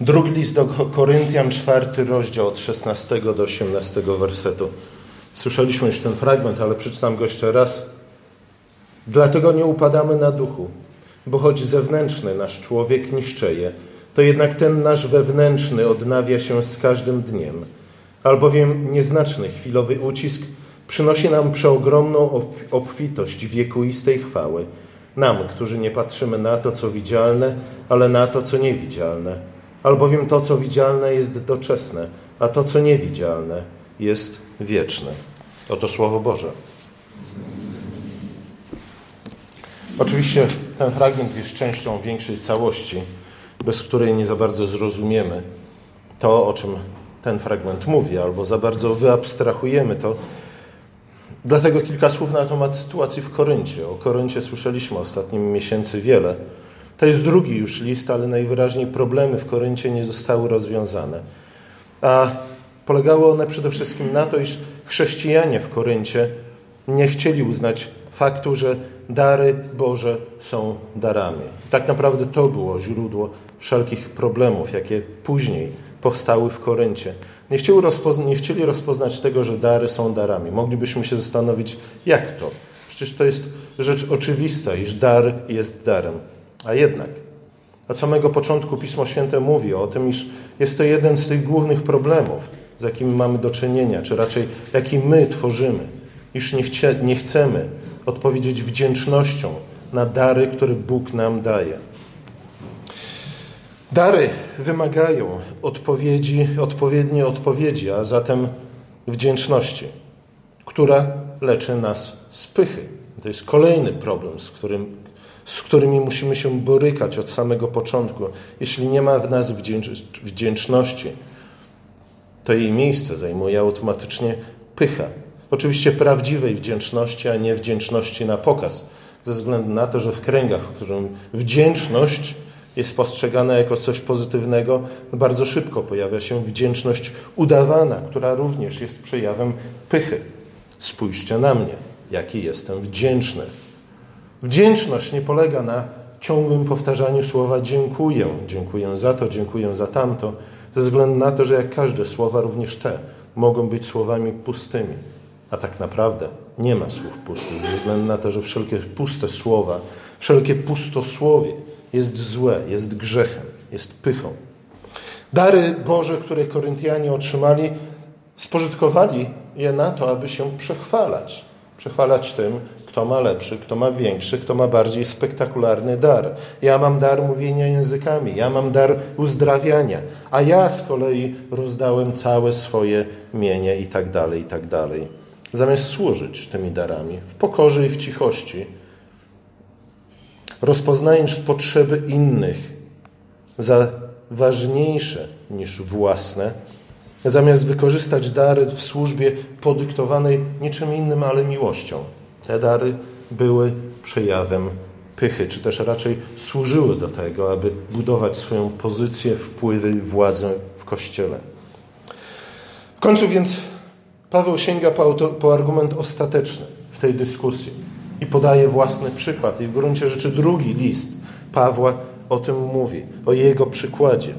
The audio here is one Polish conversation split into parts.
Drugi list do Koryntian, czwarty rozdział od 16 do 18 wersetu. Słyszeliśmy już ten fragment, ale przeczytam go jeszcze raz. Dlatego nie upadamy na duchu, bo choć zewnętrzny nasz człowiek niszczeje, to jednak ten nasz wewnętrzny odnawia się z każdym dniem. Albowiem nieznaczny chwilowy ucisk przynosi nam przeogromną obfitość wiekuistej chwały. Nam, którzy nie patrzymy na to, co widzialne, ale na to, co niewidzialne. Albowiem to, co widzialne, jest doczesne, a to, co niewidzialne, jest wieczne. Oto Słowo Boże. Oczywiście ten fragment jest częścią większej całości, bez której nie za bardzo zrozumiemy to, o czym ten fragment mówi, albo za bardzo wyabstrahujemy to. Dlatego kilka słów na temat sytuacji w Koryncie. O Koryncie słyszeliśmy ostatnim miesięcy wiele. To jest drugi już list, ale najwyraźniej problemy w Koryncie nie zostały rozwiązane. A polegały one przede wszystkim na to, iż chrześcijanie w Koryncie nie chcieli uznać faktu, że dary Boże są darami. Tak naprawdę to było źródło wszelkich problemów, jakie później powstały w Koryncie. Nie chcieli, nie chcieli rozpoznać tego, że dary są darami. Moglibyśmy się zastanowić, jak to? Przecież to jest rzecz oczywista, iż dar jest darem. A jednak, od samego początku Pismo Święte mówi o tym, iż jest to jeden z tych głównych problemów, z jakimi mamy do czynienia, czy raczej jaki my tworzymy, iż nie, chcie, nie chcemy odpowiedzieć wdzięcznością na dary, które Bóg nam daje. Dary wymagają odpowiedzi, odpowiedniej odpowiedzi, a zatem wdzięczności, która leczy nas z pychy. To jest kolejny problem, z, którym, z którymi musimy się borykać od samego początku. Jeśli nie ma w nas wdzięczności, to jej miejsce zajmuje automatycznie pycha. Oczywiście prawdziwej wdzięczności, a nie wdzięczności na pokaz, ze względu na to, że w kręgach, w którym wdzięczność jest postrzegana jako coś pozytywnego, bardzo szybko pojawia się wdzięczność udawana, która również jest przejawem pychy. Spójrzcie na mnie, jaki jestem wdzięczny. Wdzięczność nie polega na ciągłym powtarzaniu słowa dziękuję, dziękuję za to, dziękuję za tamto, ze względu na to, że jak każde słowa, również te mogą być słowami pustymi. A tak naprawdę nie ma słów pustych, ze względu na to, że wszelkie puste słowa, wszelkie pustosłowie jest złe, jest grzechem, jest pychą. Dary Boże, które Koryntianie otrzymali, spożytkowali je na to, aby się przechwalać. Przechwalać tym, kto ma lepszy, kto ma większy, kto ma bardziej spektakularny dar. Ja mam dar mówienia językami, ja mam dar uzdrawiania, a ja z kolei rozdałem całe swoje mienie i tak dalej, i tak dalej. Zamiast służyć tymi darami w pokorze i w cichości, rozpoznając potrzeby innych za ważniejsze niż własne, zamiast wykorzystać dary w służbie podyktowanej niczym innym, ale miłością. Te dary były przejawem pychy, czy też raczej służyły do tego, aby budować swoją pozycję, wpływy władzę w Kościele. W końcu więc Paweł sięga po, auto, po argument ostateczny w tej dyskusji i podaje własny przykład. I w gruncie rzeczy drugi list Pawła o tym mówi, o jego przykładzie.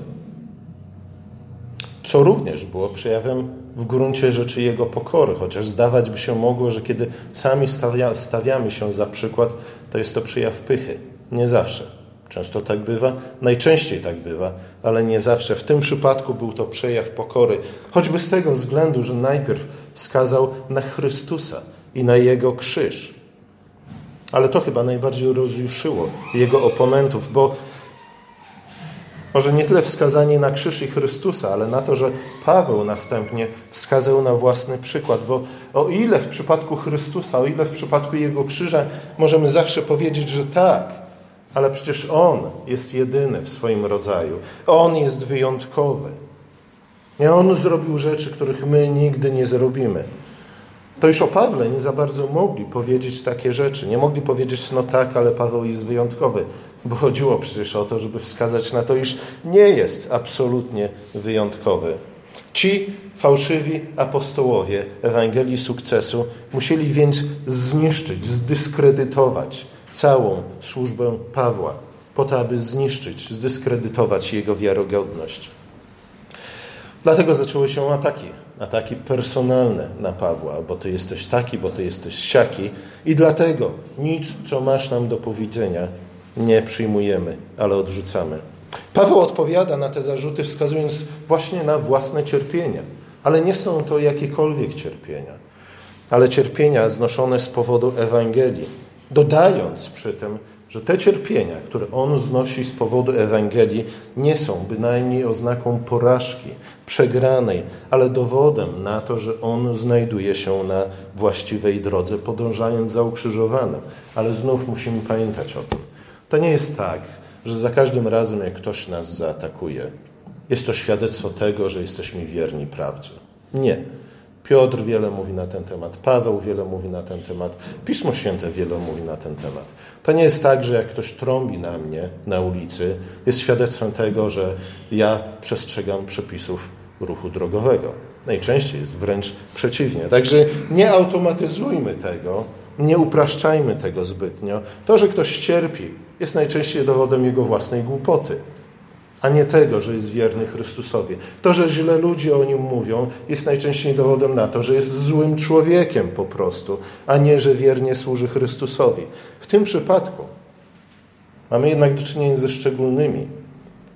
Co również było przejawem w gruncie rzeczy jego pokory, chociaż zdawać by się mogło, że kiedy sami stawia, stawiamy się za przykład, to jest to przejaw pychy. Nie zawsze. Często tak bywa, najczęściej tak bywa, ale nie zawsze. W tym przypadku był to przejaw pokory, choćby z tego względu, że najpierw wskazał na Chrystusa i na Jego krzyż. Ale to chyba najbardziej rozjuszyło jego oponentów, bo może nie tyle wskazanie na krzyż i Chrystusa, ale na to, że Paweł następnie wskazał na własny przykład, bo o ile w przypadku Chrystusa, o ile w przypadku Jego krzyża możemy zawsze powiedzieć, że tak, ale przecież On jest jedyny w swoim rodzaju. On jest wyjątkowy. Nie On zrobił rzeczy, których my nigdy nie zrobimy. To już o Pawle nie za bardzo mogli powiedzieć takie rzeczy. Nie mogli powiedzieć, no tak, ale Paweł jest wyjątkowy, bo chodziło przecież o to, żeby wskazać na to, iż nie jest absolutnie wyjątkowy. Ci fałszywi apostołowie Ewangelii sukcesu musieli więc zniszczyć, zdyskredytować całą służbę Pawła. po to, aby zniszczyć, zdyskredytować jego wiarygodność. Dlatego zaczęły się ataki, ataki personalne na Pawła, bo ty jesteś taki, bo ty jesteś siaki i dlatego nic, co masz nam do powiedzenia, nie przyjmujemy, ale odrzucamy. Paweł odpowiada na te zarzuty, wskazując właśnie na własne cierpienia, ale nie są to jakiekolwiek cierpienia, ale cierpienia znoszone z powodu Ewangelii, dodając przy tym, że te cierpienia, które on znosi z powodu Ewangelii, nie są bynajmniej oznaką porażki, przegranej, ale dowodem na to, że on znajduje się na właściwej drodze, podążając za ukrzyżowanym. Ale znów musimy pamiętać o tym. To nie jest tak, że za każdym razem, jak ktoś nas zaatakuje, jest to świadectwo tego, że jesteśmy wierni prawdzie. Nie. Piotr wiele mówi na ten temat, Paweł wiele mówi na ten temat, Pismo Święte wiele mówi na ten temat. To nie jest tak, że jak ktoś trąbi na mnie na ulicy, jest świadectwem tego, że ja przestrzegam przepisów ruchu drogowego. Najczęściej jest wręcz przeciwnie. Także nie automatyzujmy tego, nie upraszczajmy tego zbytnio. To, że ktoś cierpi, jest najczęściej dowodem jego własnej głupoty a nie tego, że jest wierny Chrystusowi. To, że źle ludzie o nim mówią, jest najczęściej dowodem na to, że jest złym człowiekiem po prostu, a nie, że wiernie służy Chrystusowi. W tym przypadku mamy jednak do czynienia ze szczególnymi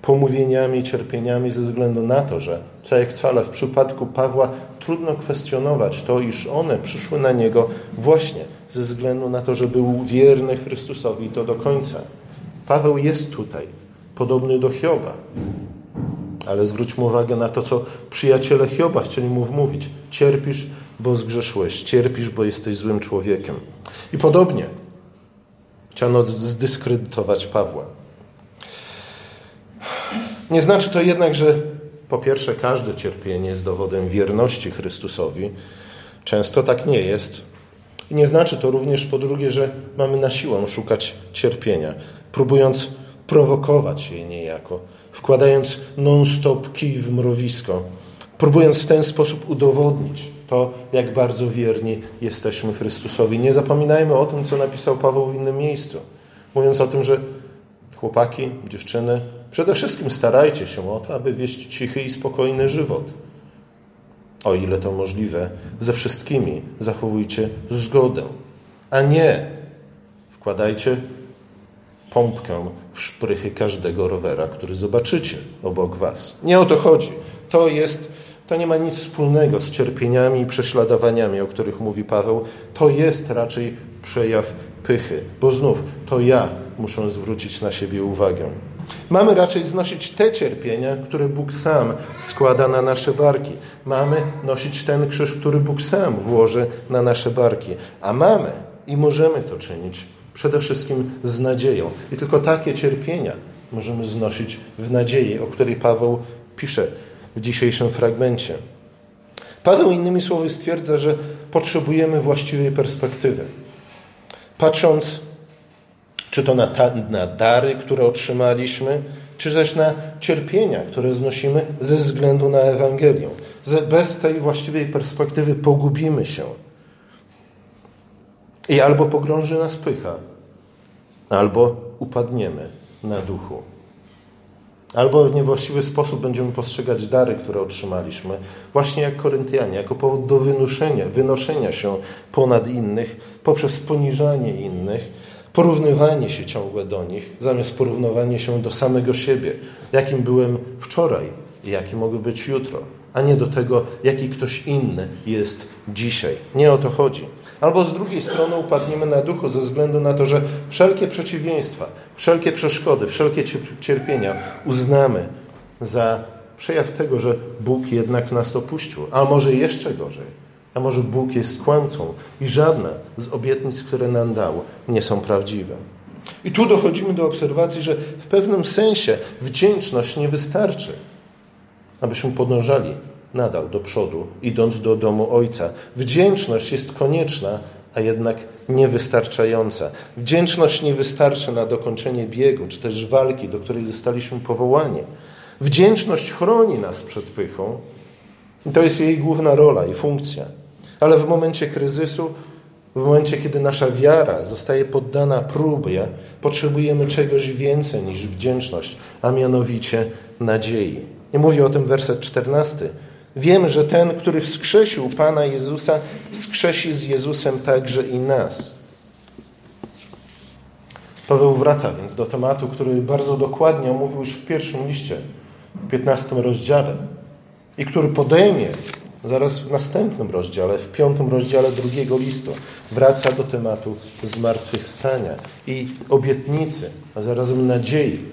pomówieniami cierpieniami ze względu na to, że, co jak wcale w przypadku Pawła, trudno kwestionować to, iż one przyszły na niego właśnie ze względu na to, że był wierny Chrystusowi to do końca. Paweł jest tutaj podobny do Hioba. Ale zwróćmy uwagę na to, co przyjaciele Hioba chcieli mu wmówić. Cierpisz, bo zgrzeszyłeś. Cierpisz, bo jesteś złym człowiekiem. I podobnie chciano zdyskredytować Pawła. Nie znaczy to jednak, że po pierwsze każde cierpienie jest dowodem wierności Chrystusowi. Często tak nie jest. I nie znaczy to również po drugie, że mamy na siłę szukać cierpienia, próbując prowokować jej niejako, wkładając non-stop kij w mrowisko, próbując w ten sposób udowodnić to, jak bardzo wierni jesteśmy Chrystusowi. Nie zapominajmy o tym, co napisał Paweł w innym miejscu, mówiąc o tym, że chłopaki, dziewczyny, przede wszystkim starajcie się o to, aby wieść cichy i spokojny żywot. O ile to możliwe, ze wszystkimi zachowujcie zgodę, a nie wkładajcie pompkę w szprychy każdego rowera, który zobaczycie obok was. Nie o to chodzi. To jest, to nie ma nic wspólnego z cierpieniami i prześladowaniami, o których mówi Paweł. To jest raczej przejaw pychy, bo znów to ja muszę zwrócić na siebie uwagę. Mamy raczej znosić te cierpienia, które Bóg sam składa na nasze barki. Mamy nosić ten krzyż, który Bóg sam włoży na nasze barki. A mamy i możemy to czynić Przede wszystkim z nadzieją. I tylko takie cierpienia możemy znosić w nadziei, o której Paweł pisze w dzisiejszym fragmencie. Paweł innymi słowy stwierdza, że potrzebujemy właściwej perspektywy. Patrząc czy to na, ta, na dary, które otrzymaliśmy, czy też na cierpienia, które znosimy ze względu na Ewangelię. Bez tej właściwej perspektywy pogubimy się. I albo pogrąży nas pycha, albo upadniemy na duchu. Albo w niewłaściwy sposób będziemy postrzegać dary, które otrzymaliśmy, właśnie jak Koryntianie, jako powód do wynoszenia, wynoszenia się ponad innych, poprzez poniżanie innych, porównywanie się ciągłe do nich, zamiast porównywanie się do samego siebie, jakim byłem wczoraj i jaki mogę być jutro, a nie do tego, jaki ktoś inny jest dzisiaj. Nie o to chodzi. Albo z drugiej strony upadniemy na duchu ze względu na to, że wszelkie przeciwieństwa, wszelkie przeszkody, wszelkie cierpienia uznamy za przejaw tego, że Bóg jednak nas opuścił. A może jeszcze gorzej. A może Bóg jest kłamcą i żadne z obietnic, które nam dał, nie są prawdziwe. I tu dochodzimy do obserwacji, że w pewnym sensie wdzięczność nie wystarczy, abyśmy podążali nadal do przodu, idąc do domu Ojca. Wdzięczność jest konieczna, a jednak niewystarczająca. Wdzięczność nie wystarcza na dokończenie biegu, czy też walki, do której zostaliśmy powołani. Wdzięczność chroni nas przed pychą i to jest jej główna rola i funkcja. Ale w momencie kryzysu W momencie, kiedy nasza wiara zostaje poddana próbie, potrzebujemy czegoś więcej niż wdzięczność, a mianowicie nadziei. I mówi o tym werset 14. Wiem, że ten, który wskrzesił Pana Jezusa, wskrzesi z Jezusem także i nas. Paweł wraca więc do tematu, który bardzo dokładnie omówił już w pierwszym liście, w 15 rozdziale i który podejmie zaraz w następnym rozdziale, w piątym rozdziale drugiego listu. Wraca do tematu zmartwychwstania i obietnicy, a zarazem nadziei,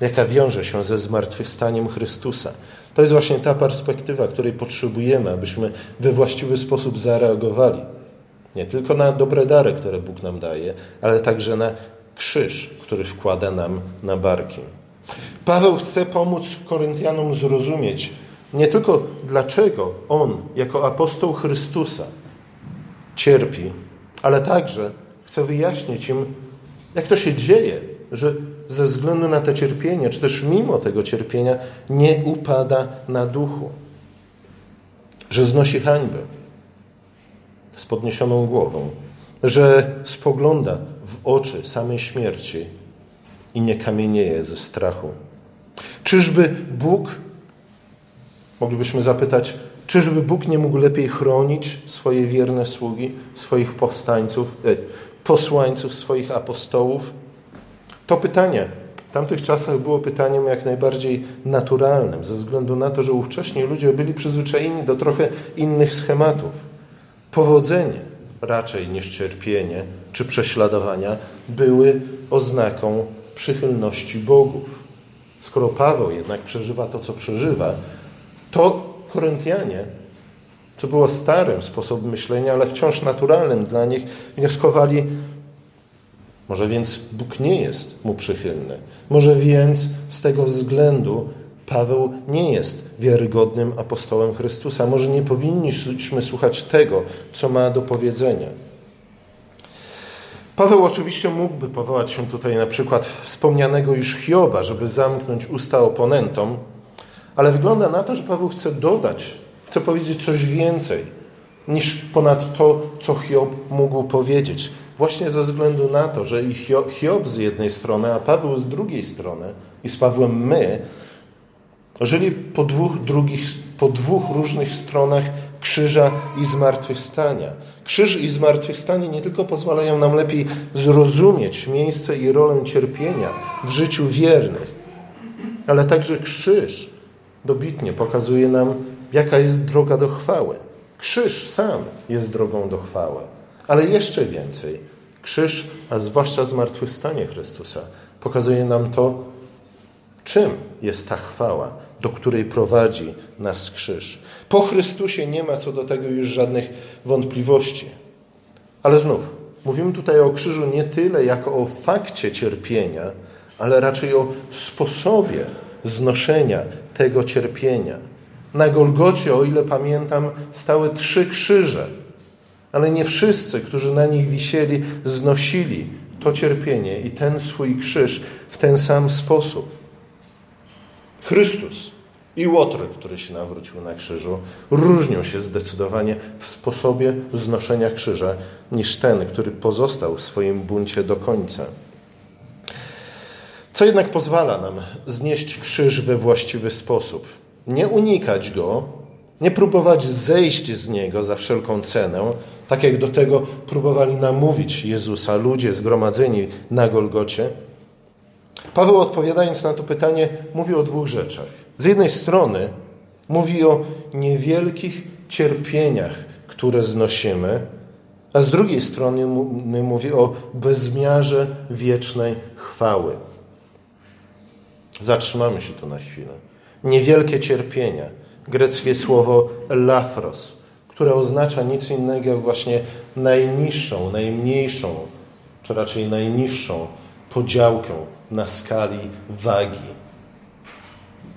jaka wiąże się ze zmartwychwstaniem Chrystusa. To jest właśnie ta perspektywa, której potrzebujemy, abyśmy we właściwy sposób zareagowali. Nie tylko na dobre dary, które Bóg nam daje, ale także na krzyż, który wkłada nam na barki. Paweł chce pomóc Koryntianom zrozumieć nie tylko dlaczego on, jako apostoł Chrystusa, cierpi, ale także chce wyjaśnić im, jak to się dzieje, że ze względu na te cierpienie, czy też mimo tego cierpienia, nie upada na duchu, że znosi hańbę z podniesioną głową, że spogląda w oczy samej śmierci i nie kamienieje ze strachu. Czyżby Bóg, moglibyśmy zapytać, czyżby Bóg nie mógł lepiej chronić swoje wierne sługi, swoich powstańców, e, posłańców, swoich apostołów? To pytanie w tamtych czasach było pytaniem jak najbardziej naturalnym, ze względu na to, że ówcześni ludzie byli przyzwyczajeni do trochę innych schematów. Powodzenie raczej niż cierpienie czy prześladowania były oznaką przychylności bogów. Skoro Paweł jednak przeżywa to, co przeżywa, to Koryntianie, co było starym sposobem myślenia, ale wciąż naturalnym dla nich, wnioskowali, może więc Bóg nie jest mu przychylny. Może więc z tego względu Paweł nie jest wiarygodnym apostołem Chrystusa. Może nie powinniśmy słuchać tego, co ma do powiedzenia. Paweł oczywiście mógłby powołać się tutaj na przykład wspomnianego już Hioba, żeby zamknąć usta oponentom, ale wygląda na to, że Paweł chce dodać, chce powiedzieć coś więcej niż ponad to, co Hiob mógł powiedzieć. Właśnie ze względu na to, że i Hiob z jednej strony, a Paweł z drugiej strony, i z Pawłem my, żyli po dwóch, drugich, po dwóch różnych stronach krzyża i zmartwychwstania. Krzyż i zmartwychwstanie nie tylko pozwalają nam lepiej zrozumieć miejsce i rolę cierpienia w życiu wiernych, ale także krzyż dobitnie pokazuje nam, jaka jest droga do chwały. Krzyż sam jest drogą do chwały, ale jeszcze więcej. Krzyż, a zwłaszcza zmartwychwstanie Chrystusa, pokazuje nam to, czym jest ta chwała, do której prowadzi nas krzyż. Po Chrystusie nie ma co do tego już żadnych wątpliwości. Ale znów, mówimy tutaj o krzyżu nie tyle jako o fakcie cierpienia, ale raczej o sposobie znoszenia tego cierpienia. Na Golgocie, o ile pamiętam, stały trzy krzyże, ale nie wszyscy, którzy na nich wisieli, znosili to cierpienie i ten swój krzyż w ten sam sposób. Chrystus i Łotr, który się nawrócił na krzyżu, różnią się zdecydowanie w sposobie znoszenia krzyża niż ten, który pozostał w swoim buncie do końca. Co jednak pozwala nam znieść krzyż we właściwy sposób? Nie unikać go, nie próbować zejść z niego za wszelką cenę, tak jak do tego próbowali namówić Jezusa ludzie zgromadzeni na Golgocie. Paweł odpowiadając na to pytanie mówi o dwóch rzeczach. Z jednej strony mówi o niewielkich cierpieniach, które znosimy, a z drugiej strony mówi o bezmiarze wiecznej chwały. Zatrzymamy się tu na chwilę. Niewielkie cierpienia. Greckie słowo lafros, które oznacza nic innego jak właśnie najniższą, najmniejszą, czy raczej najniższą podziałkę na skali wagi.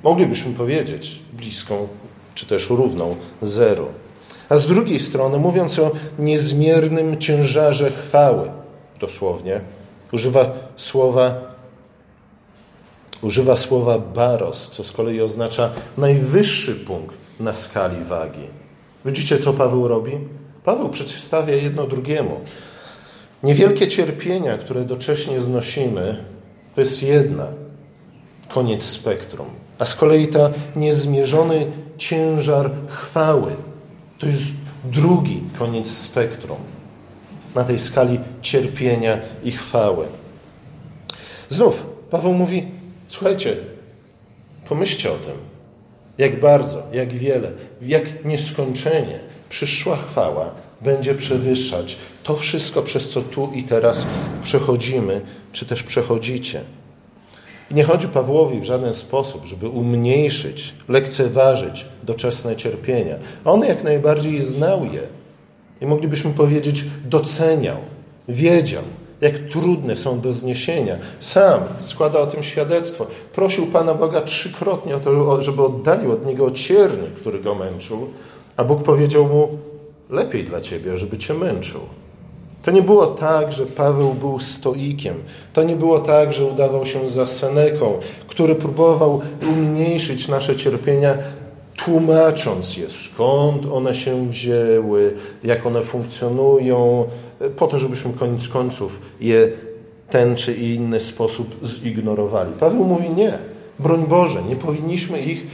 Moglibyśmy powiedzieć bliską, czy też równą zero. A z drugiej strony, mówiąc o niezmiernym ciężarze chwały, dosłownie, używa słowa, używa słowa baros, co z kolei oznacza najwyższy punkt na skali wagi. Widzicie, co Paweł robi? Paweł przeciwstawia jedno drugiemu. Niewielkie cierpienia, które docześnie znosimy, to jest jedna, koniec spektrum. A z kolei ta niezmierzony ciężar chwały to jest drugi koniec spektrum na tej skali cierpienia i chwały. Znów Paweł mówi: Słuchajcie, pomyślcie o tym, jak bardzo, jak wiele, jak nieskończenie przyszła chwała będzie przewyższać to wszystko, przez co tu i teraz przechodzimy, czy też przechodzicie. Nie chodzi Pawłowi w żaden sposób, żeby umniejszyć, lekceważyć doczesne cierpienia. On jak najbardziej znał je i moglibyśmy powiedzieć doceniał, wiedział, jak trudne są do zniesienia. Sam składa o tym świadectwo. Prosił Pana Boga trzykrotnie o to, żeby oddalił od niego ciernik, który go męczył, a Bóg powiedział mu: Lepiej dla ciebie, żeby cię męczył. To nie było tak, że Paweł był stoikiem. To nie było tak, że udawał się za Seneką, który próbował umniejszyć nasze cierpienia, tłumacząc je, skąd one się wzięły, jak one funkcjonują, po to, żebyśmy koniec końców je ten czy inny sposób zignorowali. Paweł mówi nie. Broń Boże, nie powinniśmy ich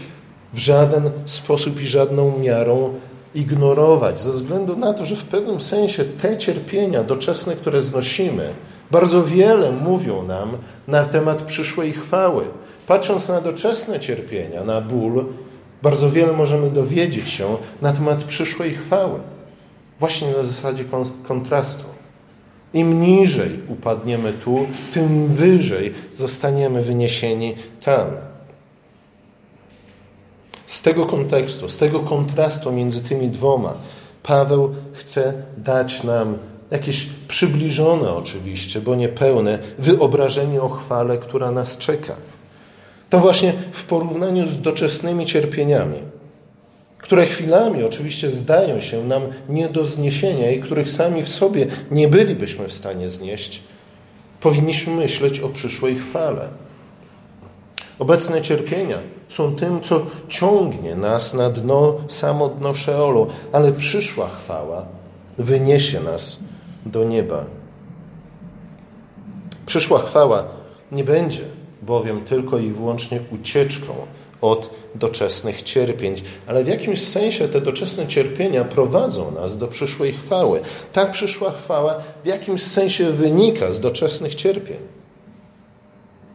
w żaden sposób i żadną miarą ignorować, ze względu na to, że w pewnym sensie te cierpienia doczesne, które znosimy, bardzo wiele mówią nam na temat przyszłej chwały. Patrząc na doczesne cierpienia, na ból, bardzo wiele możemy dowiedzieć się na temat przyszłej chwały. Właśnie na zasadzie kontrastu. Im niżej upadniemy tu, tym wyżej zostaniemy wyniesieni tam. Z tego kontekstu, z tego kontrastu między tymi dwoma, Paweł chce dać nam jakieś przybliżone oczywiście, bo niepełne wyobrażenie o chwale, która nas czeka. To właśnie w porównaniu z doczesnymi cierpieniami, które chwilami oczywiście zdają się nam nie do zniesienia i których sami w sobie nie bylibyśmy w stanie znieść, powinniśmy myśleć o przyszłej chwale. Obecne cierpienia są tym, co ciągnie nas na dno, samo dno Szeolu, ale przyszła chwała wyniesie nas do nieba. Przyszła chwała nie będzie bowiem tylko i wyłącznie ucieczką od doczesnych cierpień, ale w jakimś sensie te doczesne cierpienia prowadzą nas do przyszłej chwały. Ta przyszła chwała w jakimś sensie wynika z doczesnych cierpień.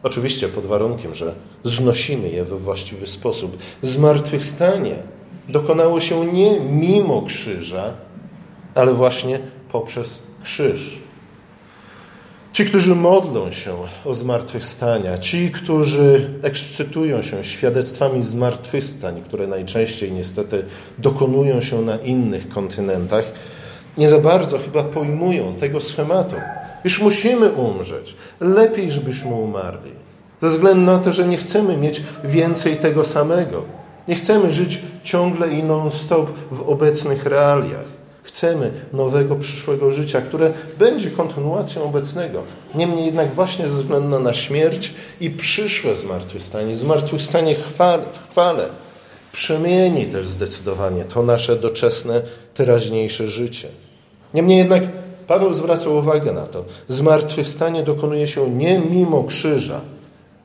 Oczywiście pod warunkiem, że znosimy je we właściwy sposób. Zmartwychwstanie dokonało się nie mimo krzyża, ale właśnie poprzez krzyż. Ci, którzy modlą się o zmartwychwstania, ci, którzy ekscytują się świadectwami zmartwychwstań, które najczęściej niestety dokonują się na innych kontynentach, nie za bardzo chyba pojmują tego schematu. Już musimy umrzeć. Lepiej, żebyśmy umarli. Ze względu na to, że nie chcemy mieć więcej tego samego. Nie chcemy żyć ciągle i non-stop w obecnych realiach. Chcemy nowego, przyszłego życia, które będzie kontynuacją obecnego. Niemniej jednak właśnie ze względu na śmierć i przyszłe zmartwychwstanie, zmartwychwstanie chwale, w chwale, przemieni też zdecydowanie to nasze doczesne, teraźniejsze życie. Niemniej jednak Paweł zwraca uwagę na to. Zmartwychwstanie dokonuje się nie mimo krzyża,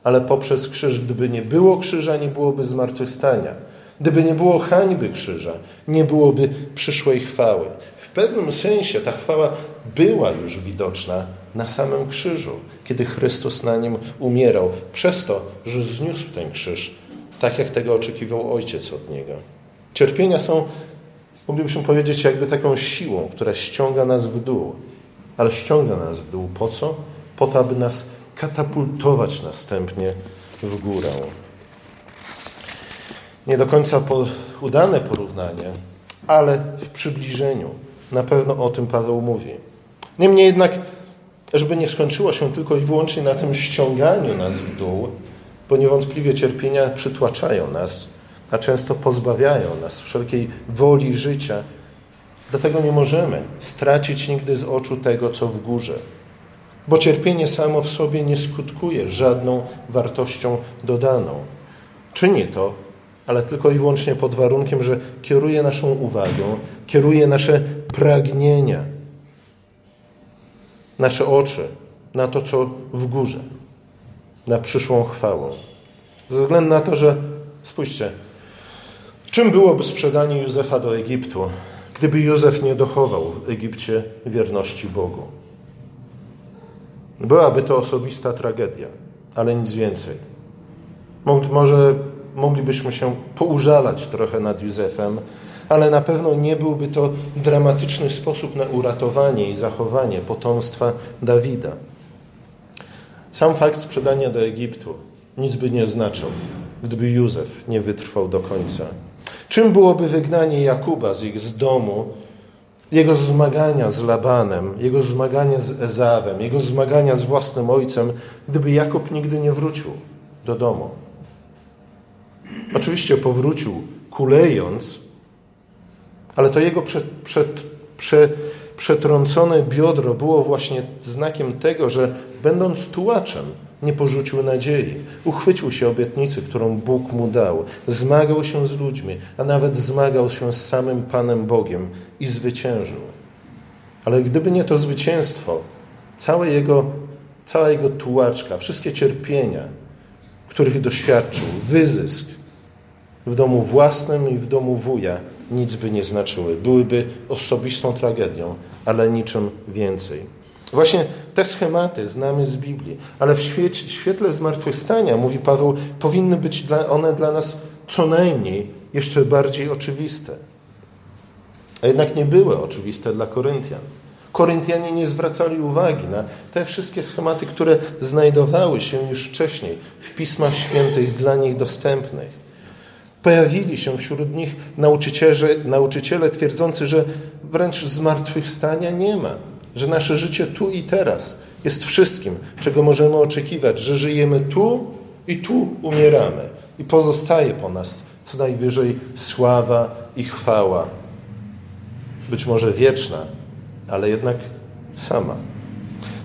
ale poprzez krzyż. Gdyby nie było krzyża, nie byłoby zmartwychwstania. Gdyby nie było hańby krzyża, nie byłoby przyszłej chwały. W pewnym sensie ta chwała była już widoczna na samym krzyżu, kiedy Chrystus na nim umierał, przez to, że zniósł ten krzyż, tak jak tego oczekiwał Ojciec od niego. Cierpienia są moglibyśmy powiedzieć, jakby taką siłą, która ściąga nas w dół. Ale ściąga nas w dół po co? Po to, aby nas katapultować następnie w górę. Nie do końca po, udane porównanie, ale w przybliżeniu. Na pewno o tym Paweł mówi. Niemniej jednak, żeby nie skończyło się tylko i wyłącznie na tym ściąganiu nas w dół, bo niewątpliwie cierpienia przytłaczają nas, a często pozbawiają nas wszelkiej woli życia. Dlatego nie możemy stracić nigdy z oczu tego, co w górze. Bo cierpienie samo w sobie nie skutkuje żadną wartością dodaną. Czyni to, ale tylko i wyłącznie pod warunkiem, że kieruje naszą uwagę, kieruje nasze pragnienia nasze oczy na to, co w górze, na przyszłą chwałę. Ze względu na to, że spójrzcie, czym byłoby sprzedanie Józefa do Egiptu, gdyby Józef nie dochował w Egipcie wierności Bogu? Byłaby to osobista tragedia, ale nic więcej. Może moglibyśmy się poużalać trochę nad Józefem, ale na pewno nie byłby to dramatyczny sposób na uratowanie i zachowanie potomstwa Dawida. Sam fakt sprzedania do Egiptu nic by nie znaczył, gdyby Józef nie wytrwał do końca. Czym byłoby wygnanie Jakuba z ich z domu, jego zmagania z Labanem, jego zmagania z Ezawem, jego zmagania z własnym ojcem, gdyby Jakub nigdy nie wrócił do domu? Oczywiście powrócił kulejąc, ale to jego przed, przed, prze, przetrącone biodro było właśnie znakiem tego, że będąc tułaczem, nie porzucił nadziei. Uchwycił się obietnicy, którą Bóg mu dał. Zmagał się z ludźmi, a nawet zmagał się z samym Panem Bogiem i zwyciężył. Ale gdyby nie to zwycięstwo, całe jego, cała jego tułaczka, wszystkie cierpienia, których doświadczył, wyzysk w domu własnym i w domu wuja, nic by nie znaczyły. Byłyby osobistą tragedią, ale niczym więcej. Właśnie te schematy znamy z Biblii, ale w świecie, świetle zmartwychwstania, mówi Paweł, powinny być dla, one dla nas co najmniej jeszcze bardziej oczywiste. A jednak nie były oczywiste dla Koryntian. Koryntianie nie zwracali uwagi na te wszystkie schematy, które znajdowały się już wcześniej w pismach świętych dla nich dostępnych. Pojawili się wśród nich nauczyciele, nauczyciele twierdzący, że wręcz zmartwychwstania nie ma, że nasze życie tu i teraz jest wszystkim, czego możemy oczekiwać, że żyjemy tu i tu umieramy i pozostaje po nas co najwyżej sława i chwała. Być może wieczna, ale jednak sama.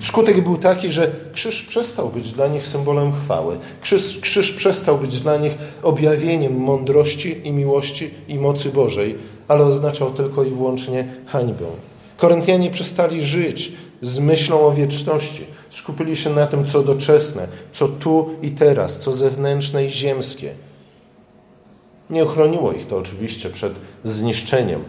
Skutek był taki, że krzyż przestał być dla nich symbolem chwały. Krzyż, krzyż przestał być dla nich objawieniem mądrości i miłości i mocy Bożej, ale oznaczał tylko i wyłącznie hańbę. Koryntianie przestali żyć z myślą o wieczności. Skupili się na tym, co doczesne, co tu i teraz, co zewnętrzne i ziemskie. Nie ochroniło ich to oczywiście przed zniszczeniem,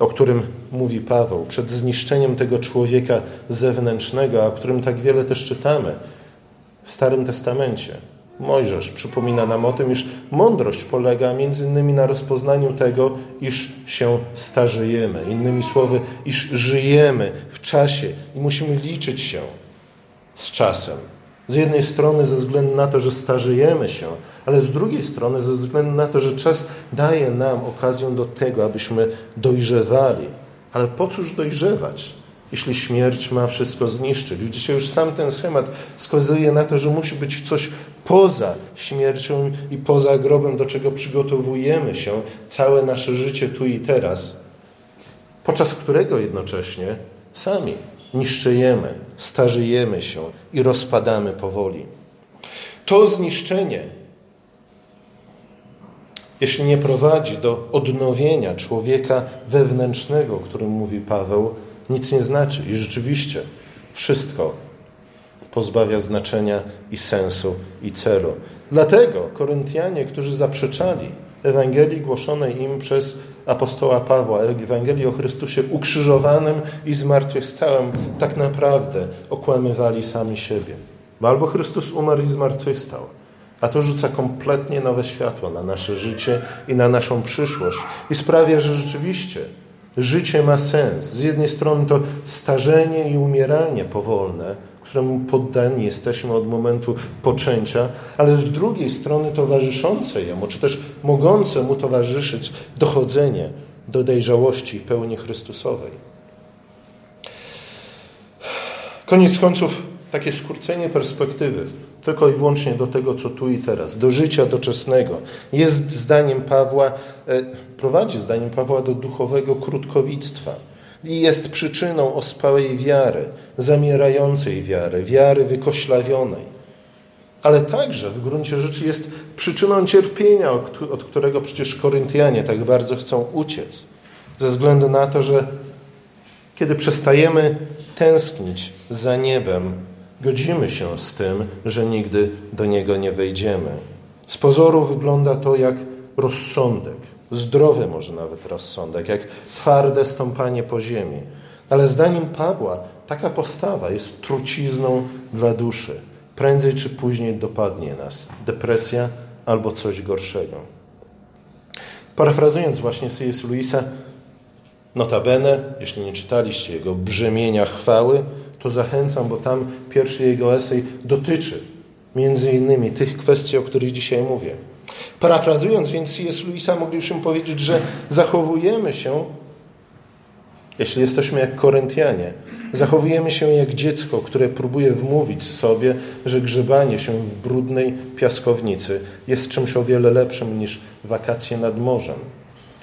o którym mówi Paweł, przed zniszczeniem tego człowieka zewnętrznego, o którym tak wiele też czytamy w Starym Testamencie. Mojżesz przypomina nam o tym, iż mądrość polega między innymi na rozpoznaniu tego, iż się starzejemy. Innymi słowy, iż żyjemy w czasie i musimy liczyć się z czasem. Z jednej strony ze względu na to, że starzejemy się, ale z drugiej strony ze względu na to, że czas daje nam okazję do tego, abyśmy dojrzewali. Ale po cóż dojrzewać? jeśli śmierć ma wszystko zniszczyć. Widzicie, już sam ten schemat wskazuje na to, że musi być coś poza śmiercią i poza grobem, do czego przygotowujemy się całe nasze życie tu i teraz, podczas którego jednocześnie sami niszczejemy, starzejemy się i rozpadamy powoli. To zniszczenie, jeśli nie prowadzi do odnowienia człowieka wewnętrznego, o którym mówi Paweł, nic nie znaczy. I rzeczywiście wszystko pozbawia znaczenia i sensu i celu. Dlatego Koryntianie, którzy zaprzeczali Ewangelii głoszonej im przez apostoła Pawła, Ewangelii o Chrystusie ukrzyżowanym i zmartwychwstałym, tak naprawdę okłamywali sami siebie. Bo albo Chrystus umarł i zmartwychwstał, a to rzuca kompletnie nowe światło na nasze życie i na naszą przyszłość i sprawia, że rzeczywiście Życie ma sens. Z jednej strony to starzenie i umieranie powolne, któremu poddani jesteśmy od momentu poczęcia, ale z drugiej strony towarzyszące jemu, czy też mogące mu towarzyszyć dochodzenie do dojrzałości pełni Chrystusowej. Koniec końców, takie skrócenie perspektywy tylko i wyłącznie do tego, co tu i teraz, do życia doczesnego, jest zdaniem Pawła, e, prowadzi zdaniem Pawła do duchowego krótkowictwa i jest przyczyną ospałej wiary, zamierającej wiary, wiary wykoślawionej. Ale także w gruncie rzeczy jest przyczyną cierpienia, od którego przecież Koryntianie tak bardzo chcą uciec. Ze względu na to, że kiedy przestajemy tęsknić za niebem, godzimy się z tym, że nigdy do niego nie wejdziemy. Z pozoru wygląda to jak rozsądek, zdrowy może nawet rozsądek, jak twarde stąpanie po ziemi. Ale zdaniem Pawła taka postawa jest trucizną dla duszy. Prędzej czy później dopadnie nas depresja albo coś gorszego. Parafrazując właśnie C.S. Lewisa, notabene, jeśli nie czytaliście jego Brzemienia Chwały, to zachęcam, bo tam pierwszy jego esej dotyczy między innymi tych kwestii, o których dzisiaj mówię. Parafrazując więc C.S. Lewisa, moglibyśmy powiedzieć, że zachowujemy się, jeśli jesteśmy jak Koryntianie, zachowujemy się jak dziecko, które próbuje wmówić sobie, że grzebanie się w brudnej piaskownicy jest czymś o wiele lepszym niż wakacje nad morzem.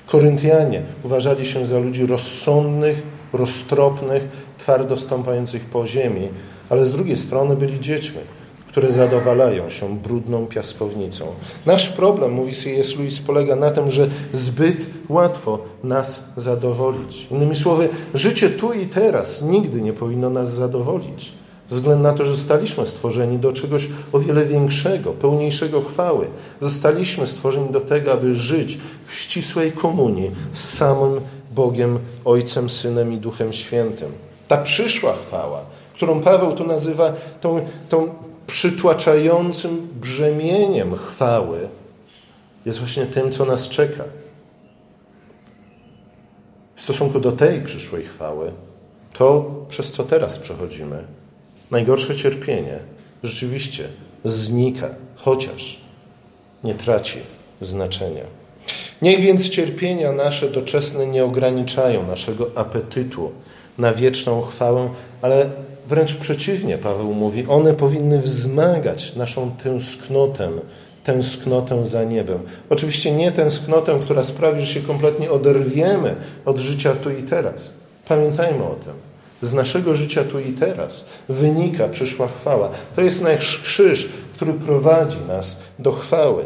Koryntianie uważali się za ludzi rozsądnych, roztropnych, twardo stąpających po ziemi, ale z drugiej strony byli dziećmi, które zadowalają się brudną piaskownicą. Nasz problem, mówi C.S. Lewis, polega na tym, że zbyt łatwo nas zadowolić. Innymi słowy, życie tu i teraz nigdy nie powinno nas zadowolić. Ze względu na to, że zostaliśmy stworzeni do czegoś o wiele większego, pełniejszego chwały. Zostaliśmy stworzeni do tego, aby żyć w ścisłej komunii z samym Bogiem, Ojcem, Synem i Duchem Świętym. Ta przyszła chwała, którą Paweł tu nazywa tą, tą przytłaczającym brzemieniem chwały, jest właśnie tym, co nas czeka. W stosunku do tej przyszłej chwały, to przez co teraz przechodzimy, najgorsze cierpienie rzeczywiście znika, chociaż nie traci znaczenia. Niech więc cierpienia nasze doczesne nie ograniczają naszego apetytu na wieczną chwałę, ale wręcz przeciwnie, Paweł mówi, one powinny wzmagać naszą tęsknotę, tęsknotę za niebem. Oczywiście nie tęsknotę, która sprawi, że się kompletnie oderwiemy od życia tu i teraz. Pamiętajmy o tym. Z naszego życia tu i teraz wynika przyszła chwała. To jest nasz krzyż, który prowadzi nas do chwały.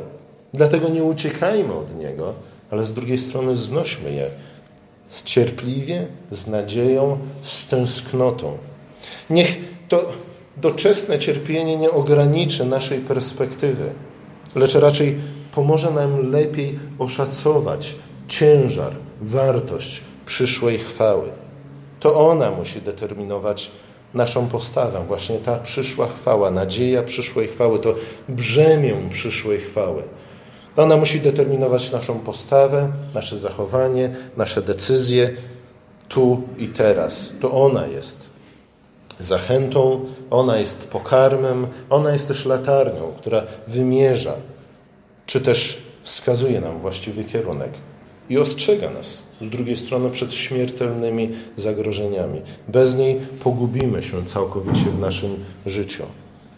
Dlatego nie uciekajmy od niego, ale z drugiej strony znośmy je z cierpliwie, z nadzieją, z tęsknotą. Niech to doczesne cierpienie nie ograniczy naszej perspektywy, lecz raczej pomoże nam lepiej oszacować ciężar, wartość przyszłej chwały. To ona musi determinować naszą postawę, właśnie ta przyszła chwała, nadzieja przyszłej chwały, to brzemię przyszłej chwały. Ona musi determinować naszą postawę, nasze zachowanie, nasze decyzje tu i teraz. To ona jest zachętą, ona jest pokarmem, ona jest też latarnią, która wymierza, czy też wskazuje nam właściwy kierunek i ostrzega nas z drugiej strony przed śmiertelnymi zagrożeniami. Bez niej pogubimy się całkowicie w naszym życiu.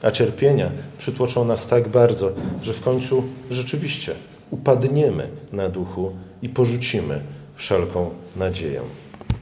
A cierpienia przytłoczą nas tak bardzo, że w końcu rzeczywiście upadniemy na duchu i porzucimy wszelką nadzieję.